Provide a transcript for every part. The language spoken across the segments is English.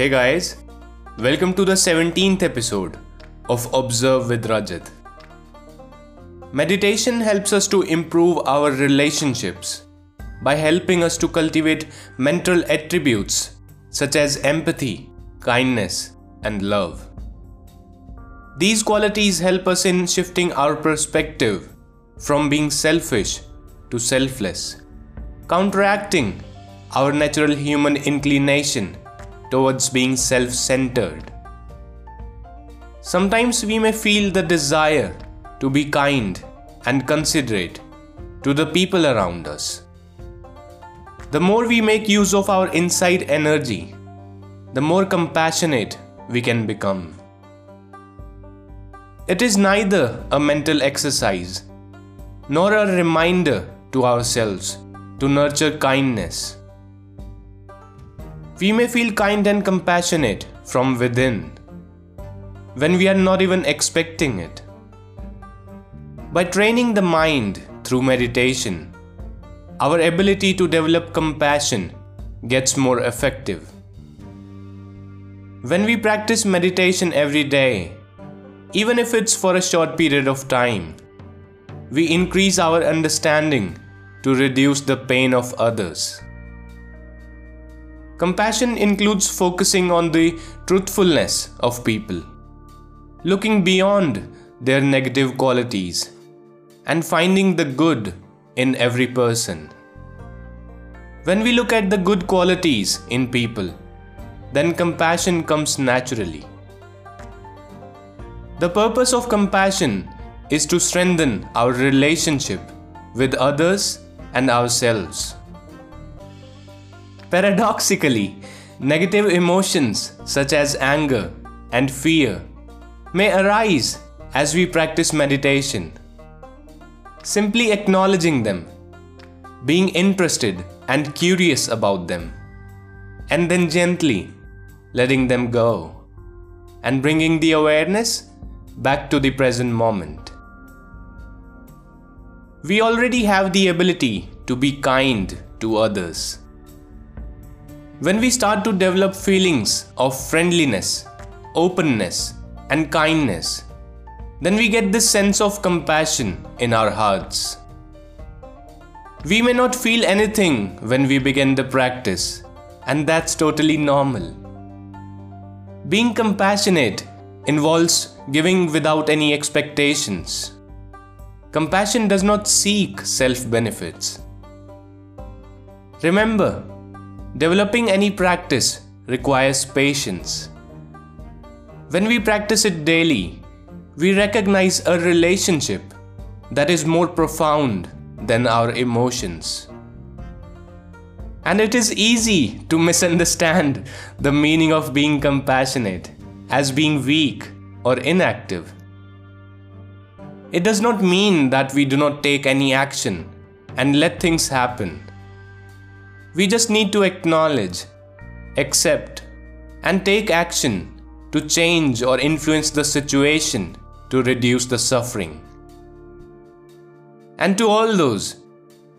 Hey guys, welcome to the 17th episode of Observe with Rajat. Meditation helps us to improve our relationships by helping us to cultivate mental attributes such as empathy, kindness, and love. These qualities help us in shifting our perspective from being selfish to selfless, counteracting our natural human inclination towards being self centered. Sometimes we may feel the desire to be kind and considerate to the people around us. The more we make use of our inside energy, the more compassionate we can become. It is neither a mental exercise nor a reminder to ourselves to nurture kindness. We may feel kind and compassionate from within when we are not even expecting it. By training the mind through meditation, our ability to develop compassion gets more effective. When we practice meditation every day, even if it's for a short period of time, we increase our understanding to reduce the pain of others. Compassion includes focusing on the truthfulness of people, looking beyond their negative qualities, and finding the good in every person. When we look at the good qualities in people, then compassion comes naturally. The purpose of compassion is to strengthen our relationship with others and ourselves. Paradoxically, negative emotions such as anger and fear may arise as we practice meditation. Simply acknowledging them, being interested and curious about them, and then gently letting them go and bringing the awareness back to the present moment. We already have the ability to be kind to others. When we start to develop feelings of friendliness, openness, and kindness, then we get this sense of compassion in our hearts. We may not feel anything when we begin the practice, and that's totally normal. Being compassionate involves giving without any expectations. Compassion does not seek self benefits. Remember, developing any practice requires patience. When we practice it daily, we recognize a relationship that is more profound than our emotions. And it is easy to misunderstand the meaning of being compassionate as being weak or inactive. It does not mean that we do not take any action and let things happen. We just need to acknowledge, accept, and take action to change or influence the situation to reduce the suffering. And to all those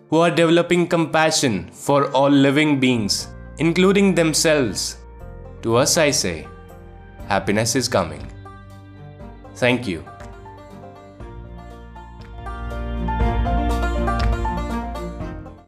who are developing compassion for all living beings, including themselves, to us I say, happiness is coming. Thank you.